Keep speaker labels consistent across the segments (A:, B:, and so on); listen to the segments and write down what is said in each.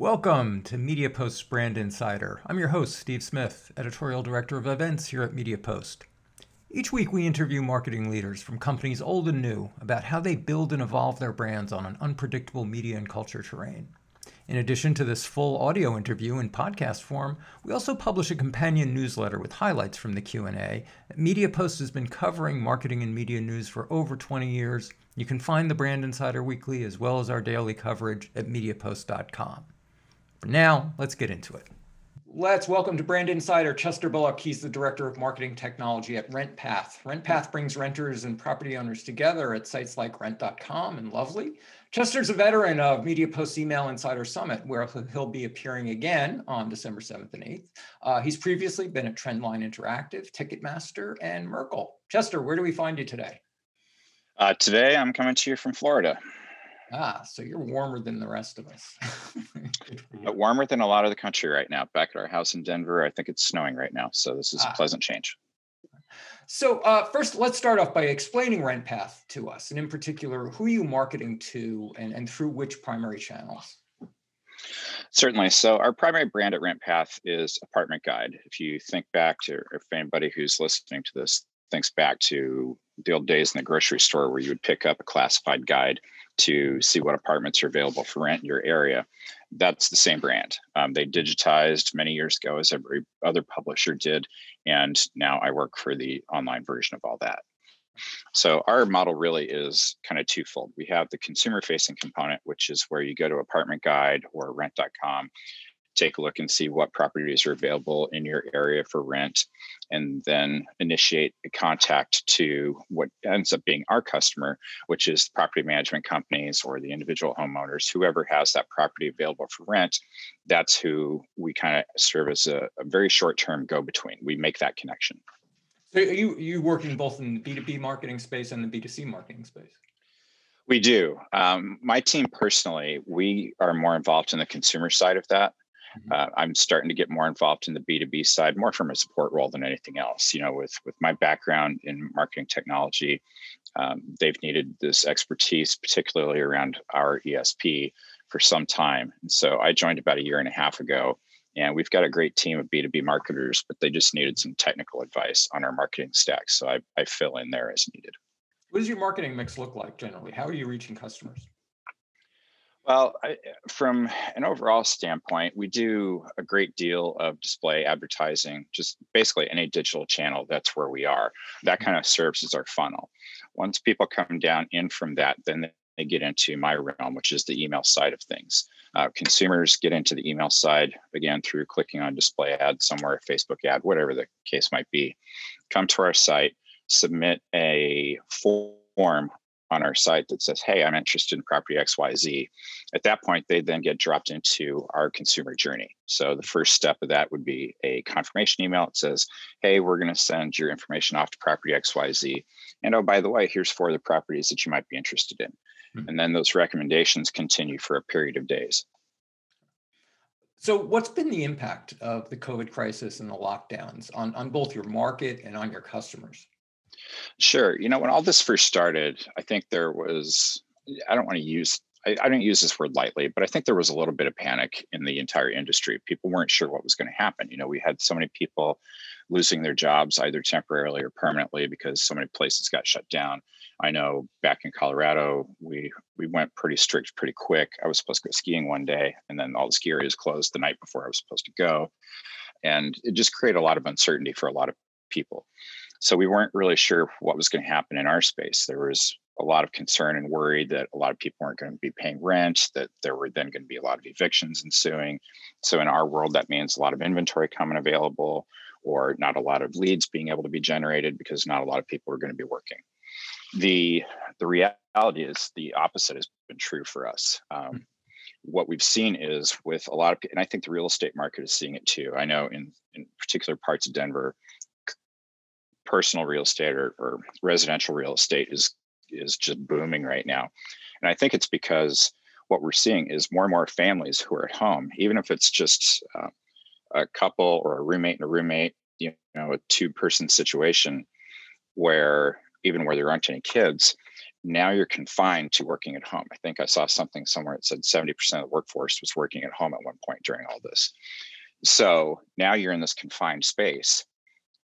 A: Welcome to MediaPost's Brand Insider. I'm your host, Steve Smith, Editorial Director of Events here at MediaPost. Each week, we interview marketing leaders from companies old and new about how they build and evolve their brands on an unpredictable media and culture terrain. In addition to this full audio interview in podcast form, we also publish a companion newsletter with highlights from the Q&A. MediaPost has been covering marketing and media news for over 20 years. You can find the Brand Insider Weekly as well as our daily coverage at mediapost.com. For now, let's get into it. Let's welcome to Brand Insider Chester Bullock. He's the Director of Marketing Technology at RentPath. RentPath brings renters and property owners together at sites like rent.com and Lovely. Chester's a veteran of MediaPost's Email Insider Summit, where he'll be appearing again on December 7th and 8th. Uh, he's previously been at Trendline Interactive, Ticketmaster, and Merkle. Chester, where do we find you today?
B: Uh, today, I'm coming to you from Florida.
A: Ah, so you're warmer than the rest of us.
B: but warmer than a lot of the country right now. Back at our house in Denver, I think it's snowing right now. So this is ah. a pleasant change.
A: So uh, first, let's start off by explaining RentPath to us, and in particular, who are you marketing to and, and through which primary channels?
B: Certainly. So our primary brand at RentPath is Apartment Guide. If you think back to, if anybody who's listening to this thinks back to the old days in the grocery store where you would pick up a classified guide to see what apartments are available for rent in your area. That's the same brand. Um, they digitized many years ago, as every other publisher did, and now I work for the online version of all that. So our model really is kind of twofold. We have the consumer facing component, which is where you go to apartment guide or rent.com take a look and see what properties are available in your area for rent, and then initiate a contact to what ends up being our customer, which is property management companies or the individual homeowners, whoever has that property available for rent. That's who we kind of serve as a, a very short term go between. We make that connection.
A: So are you you working both in the B2B marketing space and the B2C marketing space?
B: We do. Um, my team personally, we are more involved in the consumer side of that. Mm-hmm. Uh, I'm starting to get more involved in the B2B side, more from a support role than anything else. You know, with with my background in marketing technology, um, they've needed this expertise, particularly around our ESP, for some time. And so I joined about a year and a half ago, and we've got a great team of B2B marketers, but they just needed some technical advice on our marketing stack. So I, I fill in there as needed.
A: What does your marketing mix look like generally? How are you reaching customers?
B: Well, I, from an overall standpoint, we do a great deal of display advertising, just basically any digital channel. That's where we are. That mm-hmm. kind of serves as our funnel. Once people come down in from that, then they get into my realm, which is the email side of things. Uh, consumers get into the email side again through clicking on display ad somewhere, Facebook ad, whatever the case might be. Come to our site, submit a form on our site that says, Hey, I'm interested in property XYZ. At that point, they then get dropped into our consumer journey. So the first step of that would be a confirmation email. It says, Hey, we're going to send your information off to property XYZ. And oh, by the way, here's four of the properties that you might be interested in. Mm-hmm. And then those recommendations continue for a period of days.
A: So, what's been the impact of the COVID crisis and the lockdowns on, on both your market and on your customers?
B: Sure. You know, when all this first started, I think there was, I don't want to use, I, I, don't use this word lightly, but I think there was a little bit of panic in the entire industry. People weren't sure what was going to happen. You know, we had so many people losing their jobs either temporarily or permanently because so many places got shut down. I know back in Colorado, we we went pretty strict pretty quick. I was supposed to go skiing one day, and then all the ski areas closed the night before I was supposed to go, and it just created a lot of uncertainty for a lot of people. So we weren't really sure what was going to happen in our space. There was a lot of concern and worry that a lot of people weren't going to be paying rent, that there were then going to be a lot of evictions ensuing. So in our world, that means a lot of inventory coming available or not a lot of leads being able to be generated because not a lot of people are going to be working. The the reality is the opposite has been true for us. Um, hmm. what we've seen is with a lot of, and I think the real estate market is seeing it too. I know in in particular parts of Denver, personal real estate or, or residential real estate is is just booming right now. And I think it's because what we're seeing is more and more families who are at home, even if it's just uh, a couple or a roommate and a roommate, you know, a two person situation where even where there aren't any kids, now you're confined to working at home. I think I saw something somewhere that said 70% of the workforce was working at home at one point during all this. So now you're in this confined space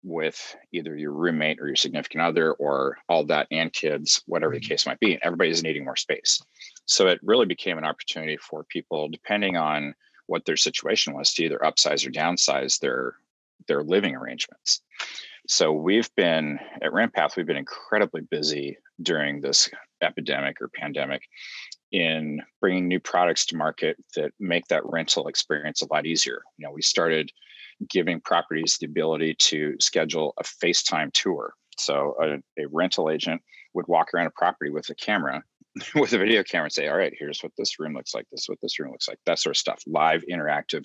B: with either your roommate or your significant other or all that and kids, whatever the mm-hmm. case might be. Everybody's needing more space. So it really became an opportunity for people, depending on what their situation was, to either upsize or downsize their their living arrangements. So we've been at RentPath, we've been incredibly busy during this epidemic or pandemic in bringing new products to market that make that rental experience a lot easier. You know, we started giving properties the ability to schedule a FaceTime tour. So a, a rental agent would walk around a property with a camera, with a video camera, and say, "All right, here's what this room looks like. This is what this room looks like." That sort of stuff. Live, interactive,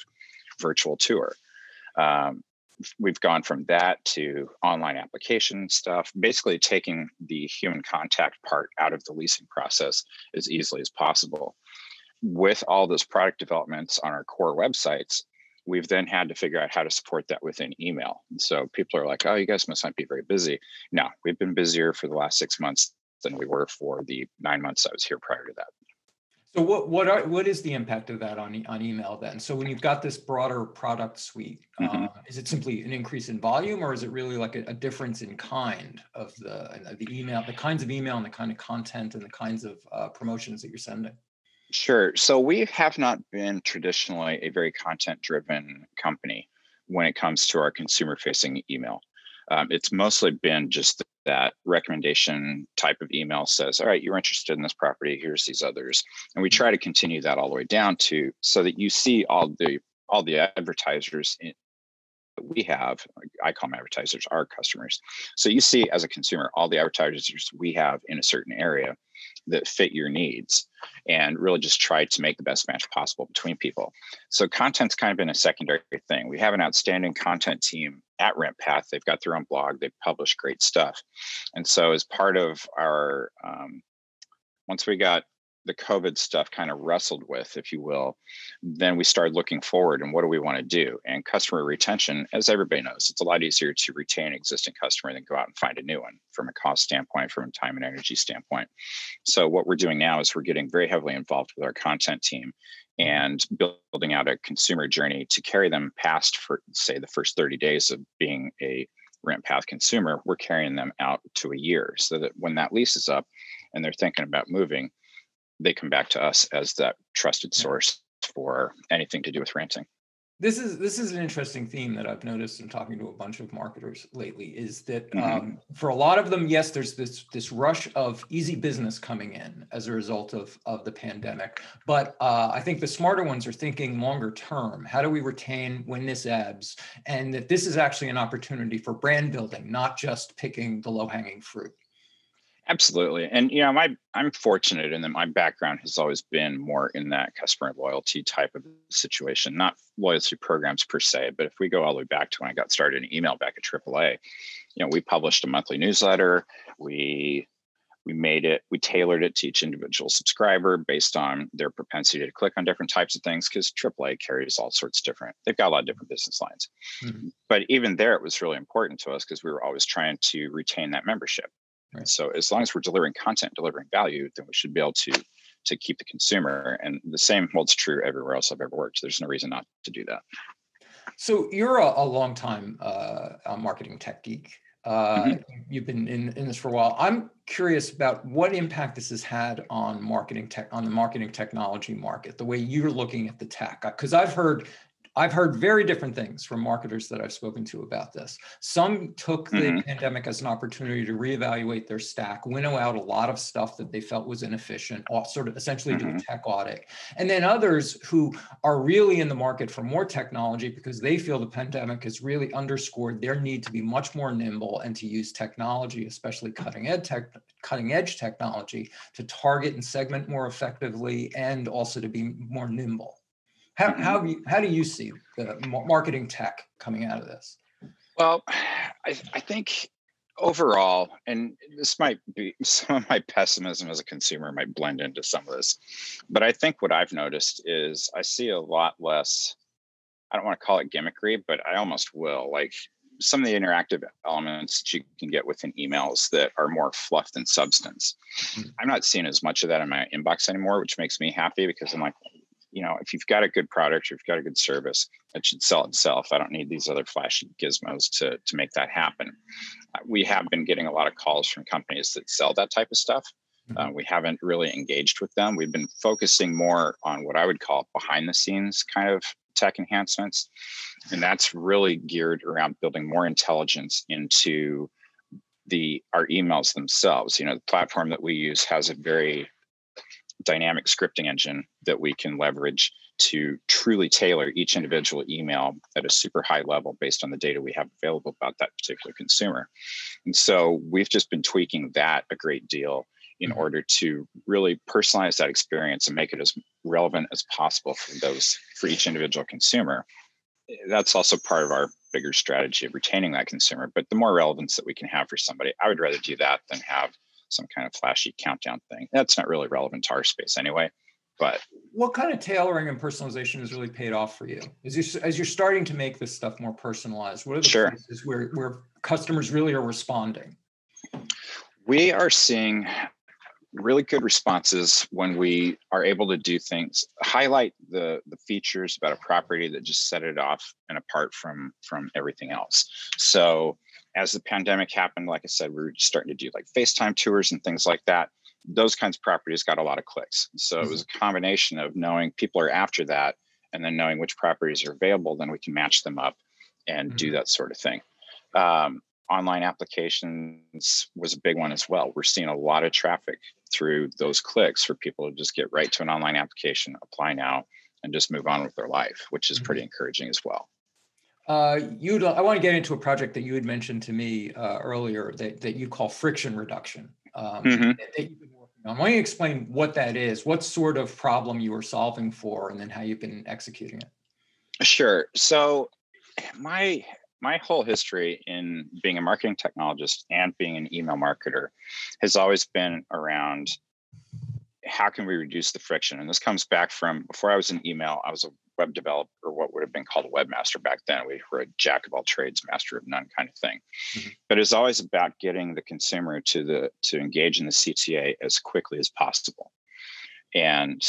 B: virtual tour. Um, we've gone from that to online application stuff, basically taking the human contact part out of the leasing process as easily as possible. With all those product developments on our core websites, we've then had to figure out how to support that within email. And so people are like, oh, you guys must not be very busy. No, we've been busier for the last six months than we were for the nine months I was here prior to that.
A: So what what are what is the impact of that on on email then? So when you've got this broader product suite, mm-hmm. uh, is it simply an increase in volume, or is it really like a, a, difference in kind of the the email, the kinds of email and the kind of content and the kinds of uh, promotions that you're sending?
B: Sure. So we have not been traditionally a very content driven company when it comes to our consumer facing email. Um, it's mostly been just that recommendation type of email says, all right, you're interested in this property, here's these others. And we try to continue that all the way down to so that you see all the all the advertisers in, we have, I call them advertisers, our customers. So you see as a consumer all the advertisers we have in a certain area that fit your needs and really just try to make the best match possible between people. So content's kind of been a secondary thing. We have an outstanding content team at RentPath. They've got their own blog. They publish great stuff. And so as part of our um, once we got the COVID stuff kind of wrestled with, if you will, then we started looking forward and what do we want to do? And customer retention, as everybody knows, it's a lot easier to retain existing customer than go out and find a new one from a cost standpoint, from a time and energy standpoint. So what we're doing now is we're getting very heavily involved with our content team and building out a consumer journey to carry them past for say the first 30 days of being a RentPath consumer we're carrying them out to a year so that when that lease is up and they're thinking about moving they come back to us as that trusted source for anything to do with renting.
A: This is this is an interesting theme that I've noticed in talking to a bunch of marketers lately. Is that mm-hmm. um, for a lot of them, yes, there's this this rush of easy business coming in as a result of of the pandemic. But uh, I think the smarter ones are thinking longer term. How do we retain when this ebbs? And that this is actually an opportunity for brand building, not just picking the low hanging fruit.
B: Absolutely. And you know, my I'm fortunate in that my background has always been more in that customer loyalty type of situation, not loyalty programs per se, but if we go all the way back to when I got started in email back at AAA, you know, we published a monthly newsletter. We we made it, we tailored it to each individual subscriber based on their propensity to click on different types of things because AAA carries all sorts of different. They've got a lot of different business lines. Mm-hmm. But even there, it was really important to us because we were always trying to retain that membership. Right. So as long as we're delivering content, delivering value, then we should be able to to keep the consumer. And the same holds true everywhere else I've ever worked. There's no reason not to do that.
A: So you're a, a long time uh, marketing tech geek. Uh, mm-hmm. You've been in, in this for a while. I'm curious about what impact this has had on marketing tech on the marketing technology market, the way you're looking at the tech. Because I've heard I've heard very different things from marketers that I've spoken to about this. Some took the mm-hmm. pandemic as an opportunity to reevaluate their stack, winnow out a lot of stuff that they felt was inefficient, sort of essentially mm-hmm. do a tech audit. And then others who are really in the market for more technology because they feel the pandemic has really underscored their need to be much more nimble and to use technology, especially cutting edge tech, cutting edge technology, to target and segment more effectively and also to be more nimble. How, mm-hmm. how, you, how do you see the marketing tech coming out of this?
B: Well, I, I think overall, and this might be some of my pessimism as a consumer might blend into some of this, but I think what I've noticed is I see a lot less. I don't want to call it gimmickry, but I almost will. Like some of the interactive elements that you can get within emails that are more fluff than substance. Mm-hmm. I'm not seeing as much of that in my inbox anymore, which makes me happy because I'm like, you know, if you've got a good product, you've got a good service, it should sell itself. I don't need these other flashy gizmos to to make that happen. Uh, we have been getting a lot of calls from companies that sell that type of stuff. Uh, mm-hmm. we haven't really engaged with them. We've been focusing more on what I would call behind the scenes kind of tech enhancements. And that's really geared around building more intelligence into the our emails themselves. You know, the platform that we use has a very dynamic scripting engine that we can leverage to truly tailor each individual email at a super high level based on the data we have available about that particular consumer. And so we've just been tweaking that a great deal in mm-hmm. order to really personalize that experience and make it as relevant as possible for those for each individual consumer that's also part of our bigger strategy of retaining that consumer but the more relevance that we can have for somebody i would rather do that than have some kind of flashy countdown thing. That's not really relevant to our space anyway but
A: what kind of tailoring and personalization has really paid off for you? As you as you're starting to make this stuff more personalized what are the sure. places where where customers really are responding?
B: We are seeing really good responses when we are able to do things highlight the the features about a property that just set it off and apart from from everything else. So as the pandemic happened like i said we were starting to do like facetime tours and things like that those kinds of properties got a lot of clicks so mm-hmm. it was a combination of knowing people are after that and then knowing which properties are available then we can match them up and mm-hmm. do that sort of thing um, online applications was a big one as well. We're seeing a lot of traffic through those clicks for people to just get right to an online application, apply now, and just move on with their life, which is pretty mm-hmm. encouraging as well.
A: Uh, you, I want to get into a project that you had mentioned to me uh, earlier that, that you call friction reduction. Um, mm-hmm. that, that you've been working on. Why don't you explain what that is? What sort of problem you were solving for, and then how you've been executing it?
B: Sure. So my my whole history in being a marketing technologist and being an email marketer has always been around how can we reduce the friction and this comes back from before i was in email i was a web developer or what would have been called a webmaster back then we were a jack of all trades master of none kind of thing mm-hmm. but it's always about getting the consumer to the to engage in the cta as quickly as possible and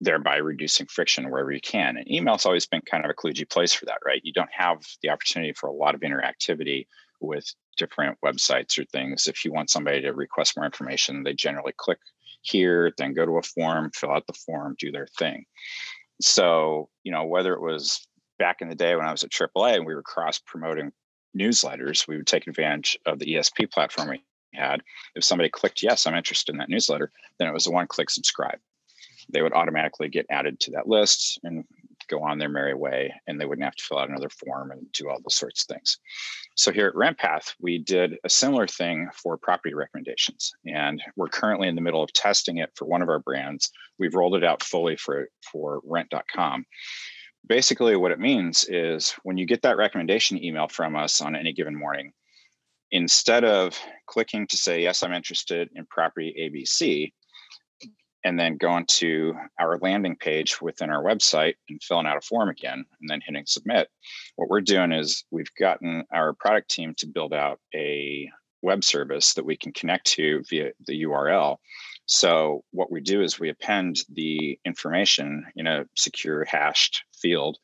B: thereby reducing friction wherever you can. And email's always been kind of a kludgy place for that, right? You don't have the opportunity for a lot of interactivity with different websites or things. If you want somebody to request more information, they generally click here, then go to a form, fill out the form, do their thing. So, you know, whether it was back in the day when I was at AAA and we were cross promoting newsletters, we would take advantage of the ESP platform we had. If somebody clicked, yes, I'm interested in that newsletter, then it was a one click subscribe they would automatically get added to that list and go on their merry way and they wouldn't have to fill out another form and do all those sorts of things. So here at RentPath, we did a similar thing for property recommendations and we're currently in the middle of testing it for one of our brands. We've rolled it out fully for, for rent.com. Basically what it means is when you get that recommendation email from us on any given morning, instead of clicking to say, yes, I'm interested in property ABC, and then going to our landing page within our website and filling out a form again and then hitting submit. What we're doing is we've gotten our product team to build out a web service that we can connect to via the URL. So what we do is we append the information in a secure hashed field.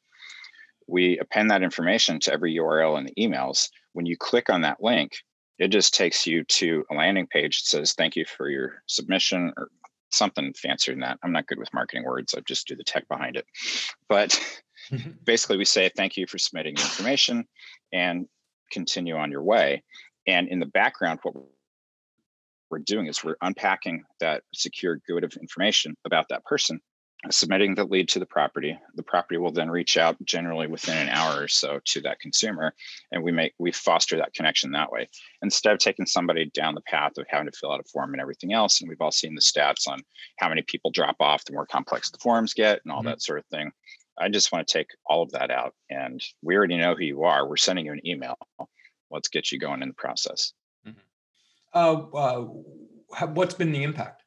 B: We append that information to every URL in the emails. When you click on that link, it just takes you to a landing page that says thank you for your submission or something fancier than that. I'm not good with marketing words. I just do the tech behind it. But mm-hmm. basically, we say thank you for submitting the information and continue on your way. And in the background, what we're doing is we're unpacking that secure good of information about that person submitting the lead to the property. The property will then reach out generally within an hour or so to that consumer and we make we foster that connection that way. Instead of taking somebody down the path of having to fill out a form and everything else and we've all seen the stats on how many people drop off the more complex the forms get and all mm-hmm. that sort of thing i just want to take all of that out and we already know who you are. We're sending you an email. Let's get you going in the process. Mm-hmm.
A: uh, uh, what's been the impact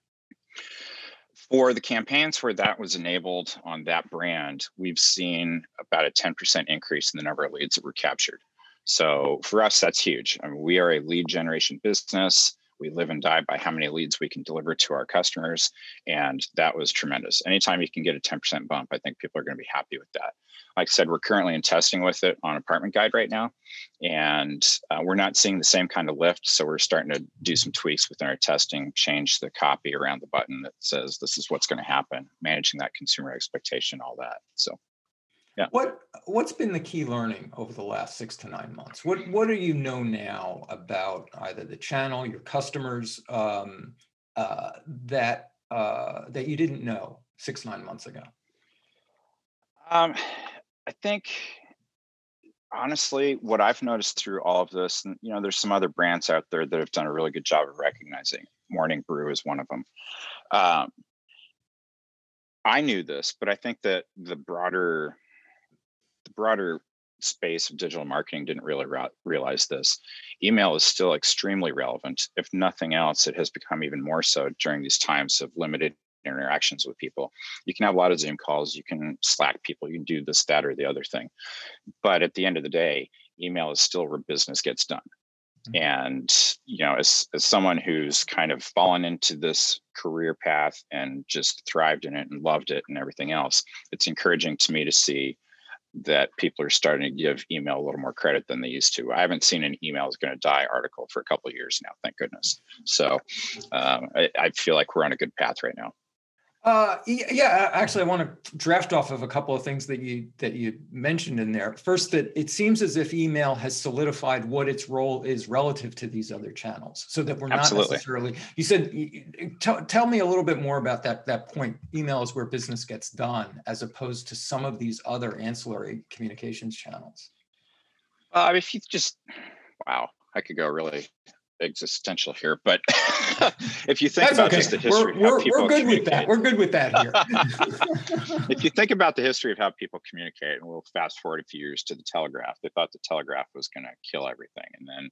B: for the campaigns where that was enabled on that brand, we've seen about a 10% increase in the number of leads that were captured. So for us, that's huge. I mean, we are a lead generation business. We live and die by how many leads we can deliver to our customers. And that was tremendous. Anytime you can get a 10% bump, I think people are going to be happy with that. Like I said, we're currently in testing with it on Apartment Guide right now. And uh, we're not seeing the same kind of lift. So we're starting to do some tweaks within our testing, change the copy around the button that says this is what's going to happen, managing that consumer expectation, all that. So
A: yeah. What what's been the key learning over the last six to nine months? What what do you know now about either the channel, your customers, um, uh, that uh, that you didn't know six nine months ago?
B: Um, I think honestly, what I've noticed through all of this, and you know, there's some other brands out there that have done a really good job of recognizing. Morning Brew is one of them. Um, I knew this, but I think that the broader broader space of digital marketing didn't really re- realize this. Email is still extremely relevant. If nothing else, it has become even more so during these times of limited interactions with people. You can have a lot of Zoom calls, you can Slack people, you can do this, that, or the other thing. But at the end of the day, email is still where business gets done. Mm-hmm. And you know, as as someone who's kind of fallen into this career path and just thrived in it and loved it and everything else, it's encouraging to me to see that people are starting to give email a little more credit than they used to. I haven't seen an email is going to die article for a couple years now, thank goodness. So um, I, I, feel like we're on a good path right now.
A: Uh, yeah, actually, I want to draft off of a couple of things that you that you mentioned in there. First, that it seems as if email has solidified what its role is relative to these other channels, so that we're not Absolutely. necessarily. You said, tell, tell me a little bit more about that that point. Email is where business gets done, as opposed to some of these other ancillary communications channels.
B: Uh, if you just, wow, I could go really existential here, but if you think That's about okay. just the history,
A: we're, we're, we're good with that. We're good with that here.
B: if you think about the history of how people communicate, and we'll fast forward a few years to the telegraph, they thought the telegraph was going to kill everything, and then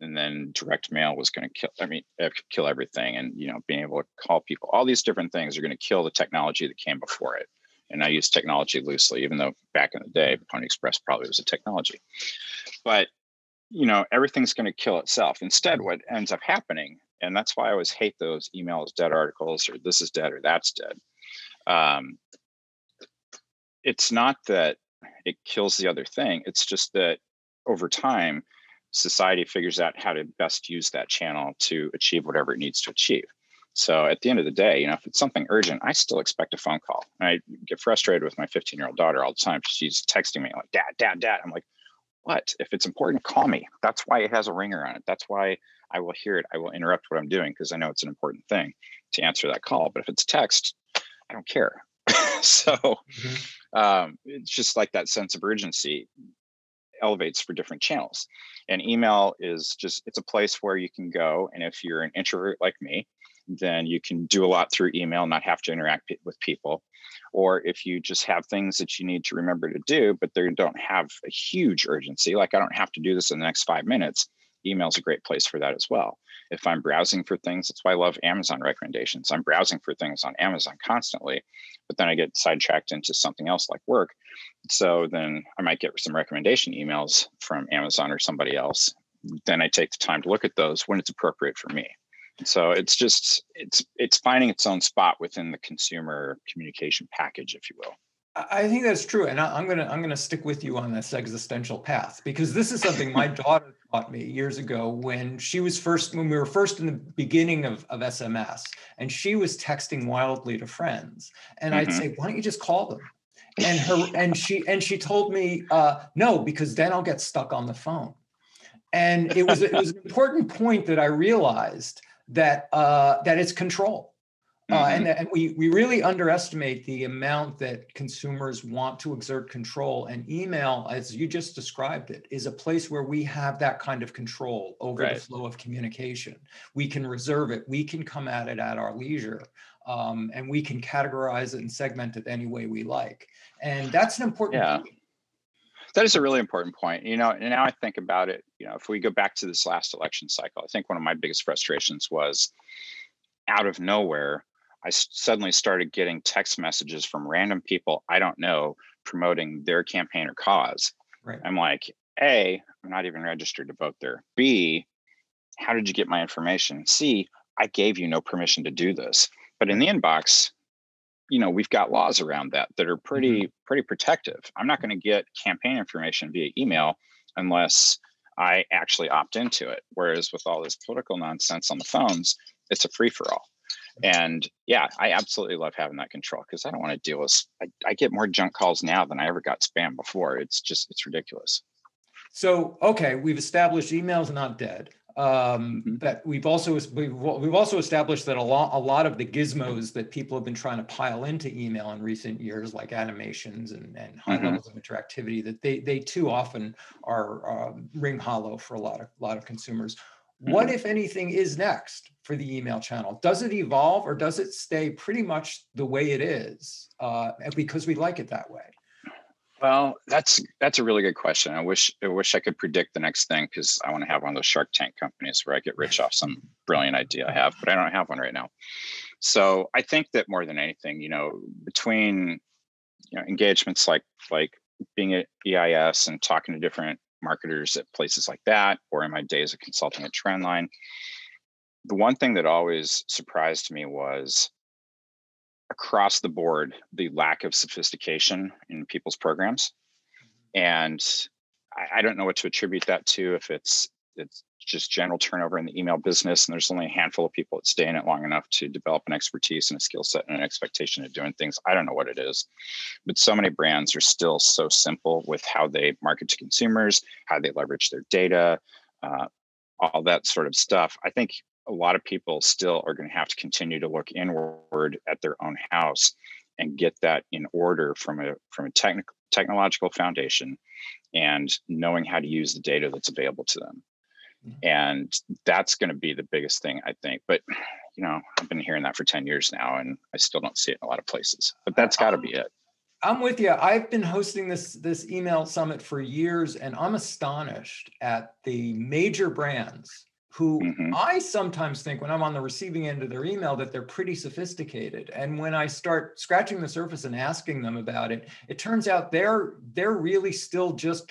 B: and then direct mail was going to kill. I mean, uh, kill everything, and you know, being able to call people, all these different things are going to kill the technology that came before it. And I use technology loosely, even though back in the day, Pony Express probably was a technology. But you know everything's going to kill itself. Instead what ends up happening and that's why i always hate those emails dead articles or this is dead or that's dead um, it's not that it kills the other thing it's just that over time society figures out how to best use that channel to achieve whatever it needs to achieve. So at the end of the day you know if it's something urgent i still expect a phone call. I get frustrated with my 15 year old daughter all the time she's texting me like dad dad dad i'm like what? If it's important, call me. That's why it has a ringer on it. That's why I will hear it. I will interrupt what I'm doing because I know it's an important thing to answer that call. But if it's text, I don't care. so mm-hmm. um, it's just like that sense of urgency elevates for different channels. And email is just, it's a place where you can go. And if you're an introvert like me, then you can do a lot through email, not have to interact with people. Or if you just have things that you need to remember to do, but they don't have a huge urgency, like I don't have to do this in the next five minutes, email is a great place for that as well. If I'm browsing for things, that's why I love Amazon recommendations. I'm browsing for things on Amazon constantly, but then I get sidetracked into something else like work. So then I might get some recommendation emails from Amazon or somebody else. Then I take the time to look at those when it's appropriate for me so it's just it's it's finding its own spot within the consumer communication package if you will.
A: I think that's true and i'm gonna i'm gonna stick with you on this existential path because this is something my daughter taught me years ago when she was first when we were first in the beginning of, of sms and she was texting wildly to friends and mm-hmm. i'd say why don't you just call them? And her and she and she told me uh, no because then i'll get stuck on the phone. And it was it was an important point that i realized that uh, that it's control. Uh, mm-hmm. and, and we, we really underestimate the amount that consumers want to exert control. And email, as you just described it, is a place where we have that kind of control over right. the flow of communication. We can reserve it, we can come at it at our leisure, um, and we can categorize it and segment it any way we like. And that's an important
B: yeah. Point. That is a really important point. You know, and now I think about it, you know, if we go back to this last election cycle, I think one of my biggest frustrations was out of nowhere, I suddenly started getting text messages from random people I don't know promoting their campaign or cause. Right. I'm like, A, I'm not even registered to vote there. B, how did you get my information? C, I gave you no permission to do this. But in the inbox, you know, we've got laws around that that are pretty mm-hmm. pretty protective. I'm not going to get campaign information via email unless I actually opt into it. Whereas with all this political nonsense on the phones, it's a free for all. And yeah, I absolutely love having that control because I don't want to deal with. I, I get more junk calls now than I ever got spam before. It's just it's ridiculous.
A: So okay, we've established email's not dead. Um, mm-hmm. But we've also we've, we've also established that a lot a lot of the gizmos that people have been trying to pile into email in recent years, like animations and, and high mm-hmm. levels of interactivity, that they they too often are um, ring hollow for a lot of a lot of consumers. What, mm-hmm. if anything, is next for the email channel? Does it evolve or does it stay pretty much the way it is uh, because we like it that way?
B: Well, that's that's a really good question. I wish I wish I could predict the next thing because I want to have one of those Shark Tank companies where I get rich off some brilliant idea I have, but I don't have one right now. So I think that more than anything, you know, between you know engagements like like being at EIS and talking to different marketers at places like that, or in my days of consulting at Trendline, the one thing that always surprised me was across the board the lack of sophistication in people's programs. Mm-hmm. and I, I, don't know what to attribute that to if it's it's just general turnover in the email business and there's only a handful of people that stay in it long enough to develop an expertise and a skill set and an expectation of doing things. I don't know what it is but so many brands are still so simple with how they market to consumers how they leverage their data uh, all that sort of stuff. I think a lot of people still are going to have to continue to look inward at their own house and get that in order from a from a technical technological foundation and knowing how to use the data that's available to them. Mm-hmm. and that's going to be the biggest thing i think. But you know i've been hearing that for 10 years now and i still don't see it in a lot of places. But that's got to be it.
A: I'm with you i've been hosting this this email summit for years and i'm astonished at the major brands who mm-hmm. I sometimes think when I'm on the receiving end of their email that they're pretty sophisticated. And when I start scratching the surface and asking them about it, it turns out they're they're really still just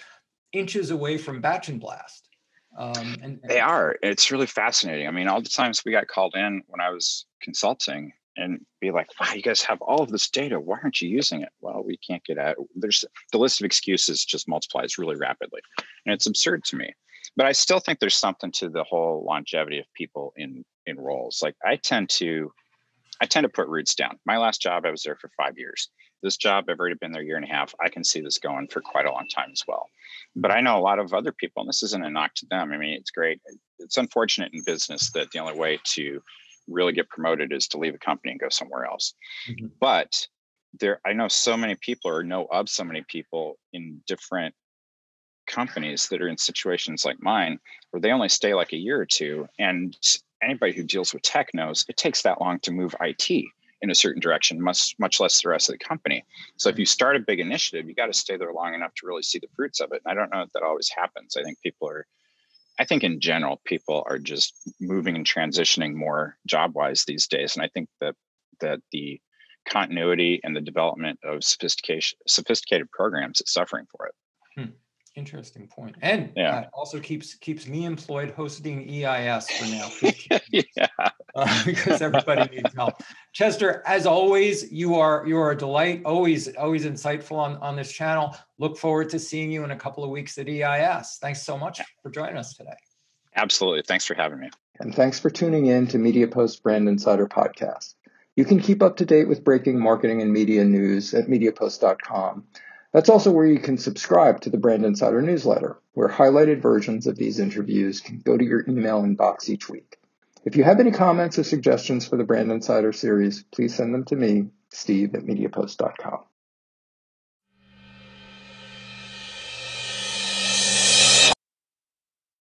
A: inches away from batch and blast.
B: Um, and, and they are. It's really fascinating. I mean, all the times we got called in when I was consulting and be like, wow, you guys have all of this data. Why aren't you using it? Well, we can't get out. There's the list of excuses just multiplies really rapidly. And it's absurd to me but I still think there's something to the whole longevity of people in in roles. Like I tend to I tend to put roots down. My last job, I was there for five years. This job, I've already been there a year and a half. I can see this going for quite a long time as well. But I know a lot of other people, and this isn't a knock to them. I mean, it's great. It's unfortunate in business that the only way to really get promoted is to leave a company and go somewhere else. Mm-hmm. But there, I know so many people or know of so many people in different companies that are in situations like mine where they only stay like a year or two and anybody who deals with tech knows it takes that long to move IT in a certain direction much much less the rest of the company. So if you start a big initiative you got to stay there long enough to really see the fruits of it and i don't know if that always happens. I think people are i think in general people are just moving and transitioning more job wise these days and i think that that the continuity and the development of sophistication sophisticated programs is suffering for it.
A: Hmm. Interesting point, and yeah. Uh, also keeps keeps me employed hosting EIS for now. yeah, uh, because everybody needs help. Chester, as always, you are you are a delight. Always always insightful on on this channel. Look forward to seeing you in a couple of weeks at EIS. Thanks so much for joining us today.
B: Absolutely, thanks for having me.
C: And thanks for tuning in to MediaPost Brand Insider Podcast. You can keep up to date with breaking marketing and media news at MediaPost.com that's also where you can subscribe to the Brand Insider newsletter, where highlighted versions of these interviews can go to your email inbox each week. If you have any comments or suggestions for the Brand Insider series, please send them to me, steve at mediapost.com.